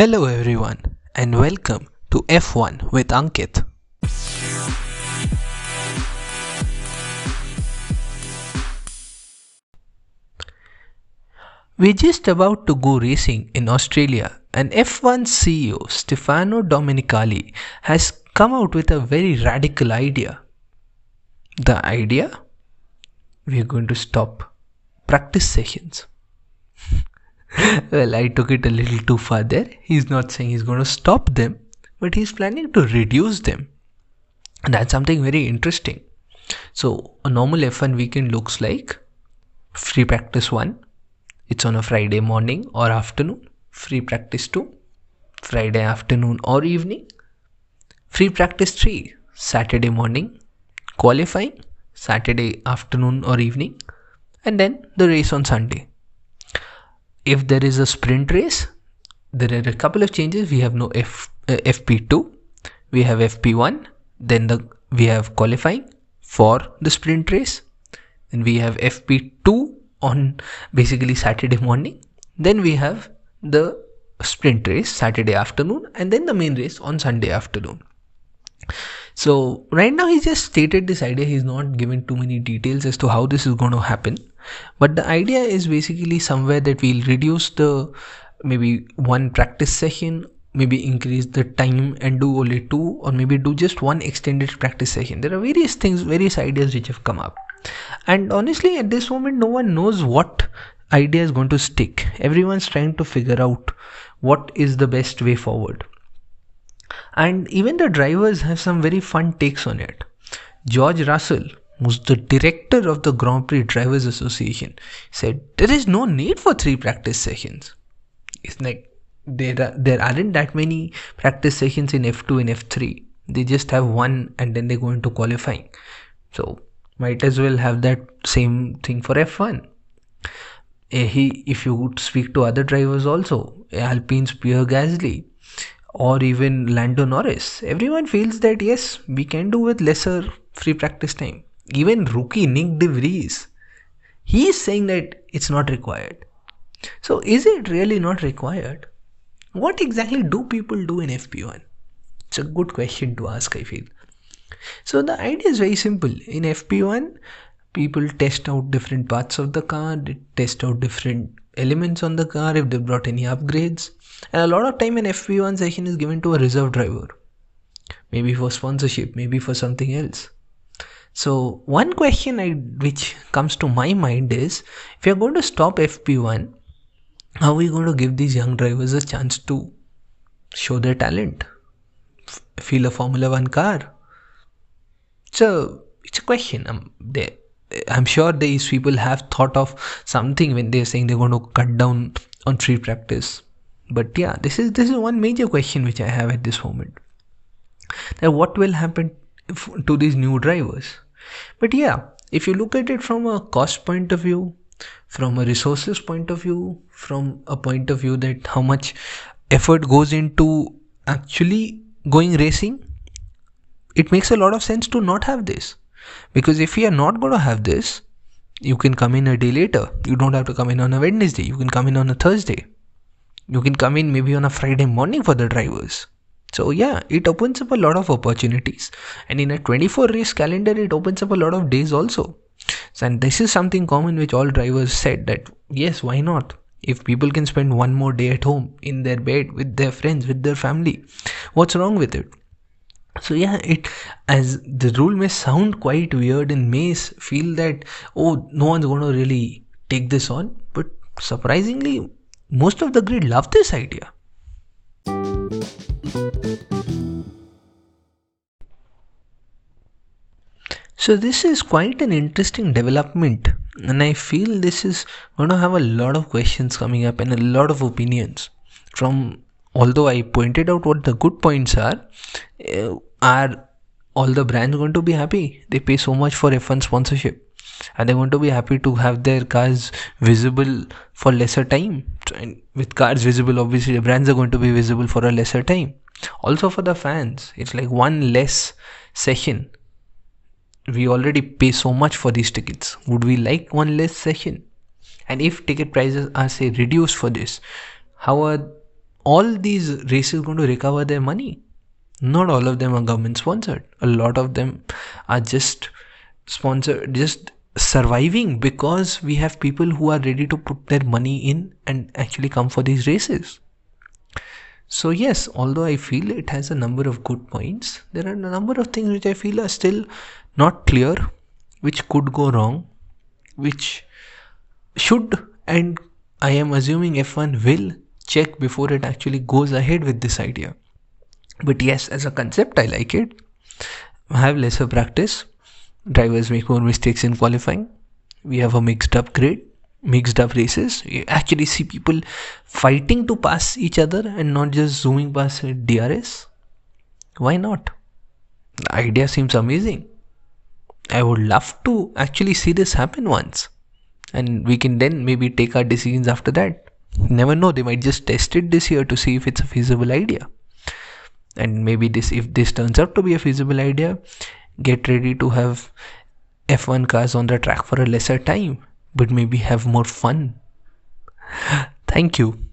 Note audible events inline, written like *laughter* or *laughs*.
Hello everyone and welcome to F1 with Ankit. We're just about to go racing in Australia and F1 CEO Stefano Domenicali has come out with a very radical idea. The idea? We're going to stop practice sessions. *laughs* well, I took it a little too far there. He's not saying he's going to stop them, but he's planning to reduce them. And that's something very interesting. So, a normal F1 weekend looks like free practice 1, it's on a Friday morning or afternoon, free practice 2, Friday afternoon or evening, free practice 3, Saturday morning, qualifying, Saturday afternoon or evening, and then the race on Sunday if there is a sprint race there are a couple of changes. We have no F, uh, fp2 we have fp1 then the we have qualifying for the sprint race. And we have fp2 on basically saturday morning. Then we have the sprint race saturday afternoon and then the main race on sunday afternoon. So right now he just stated this idea. He's not given too many details as to how this is going to happen but the idea is basically somewhere that we'll reduce the maybe one practice session maybe increase the time and do only two or maybe do just one extended practice session. There are various things various ideas which have come up. And honestly at this moment no one knows what idea is going to stick. Everyone's trying to figure out what is the best way forward. And even the drivers have some very fun takes on it. George russell who's the director of the Grand Prix Drivers Association, said there is no need for three practice sessions. It's like there are, there aren't that many practice sessions in F2 and F3. They just have one and then they go into qualifying. So might as well have that same thing for F1. Eh, he, if you would speak to other drivers also, Alpine's Pierre Gasly, or even Lando Norris, everyone feels that yes, we can do with lesser free practice time even rookie Nick de Vries, he is saying that it's not required. So, is it really not required? What exactly do people do in FP1? It's a good question to ask, I feel. So, the idea is very simple. In FP1, people test out different parts of the car, they test out different elements on the car if they brought any upgrades. And a lot of time in FP1 session is given to a reserve driver. Maybe for sponsorship, maybe for something else. So one question I, which comes to my mind is if you're going to stop FP1, how are we going to give these young drivers a chance to show their talent, f- feel a Formula One car? So it's a question. Um, they, I'm sure these people have thought of something when they're saying they're going to cut down on free practice. But yeah, this is this is one major question which I have at this moment. That what will happen to these new drivers. But yeah, if you look at it from a cost point of view, from a resources point of view, from a point of view that how much effort goes into actually going racing, it makes a lot of sense to not have this. Because if you are not going to have this, you can come in a day later. You don't have to come in on a Wednesday. You can come in on a Thursday. You can come in maybe on a Friday morning for the drivers. So yeah, it opens up a lot of opportunities. And in a 24 race calendar, it opens up a lot of days also. And this is something common which all drivers said that yes, why not? If people can spend one more day at home in their bed with their friends, with their family, what's wrong with it? So yeah, it as the rule may sound quite weird and may feel that oh no one's going to really take this on, but surprisingly, most of the grid love this idea. So this is quite an interesting development and I feel this is going to have a lot of questions coming up and a lot of opinions. From although I pointed out what the good points are uh, are all the brands going to be happy? They pay so much for F1 sponsorship and they're going to be happy to have their cars visible for lesser time. And with cars visible obviously the brands are going to be visible for a lesser time. Also for the fans it's like one less session. We already pay so much for these tickets. Would we like one less session? And if ticket prices are say reduced for this how are all these races going to recover their money? Not all of them are government sponsored. A lot of them are just sponsored just surviving because we have people who are ready to put their money in and actually come for these races. So yes although i feel it has a number of good points there are a number of things which i feel are still not clear which could go wrong which should and i am assuming f1 will check before it actually goes ahead with this idea. But yes as a concept i like it. I have lesser practice drivers make more mistakes in qualifying. We have a mixed up grid mixed up races. You actually see people fighting to pass each other and not just zooming past drs why not? The idea seems amazing. I would love to actually see this happen once. And we can then maybe take our decisions after that. Never know they might just test it this year to see if it's a feasible idea. And maybe this if this turns out to be a feasible idea get ready to have f1 cars on the track for a lesser time but maybe have more fun. Thank you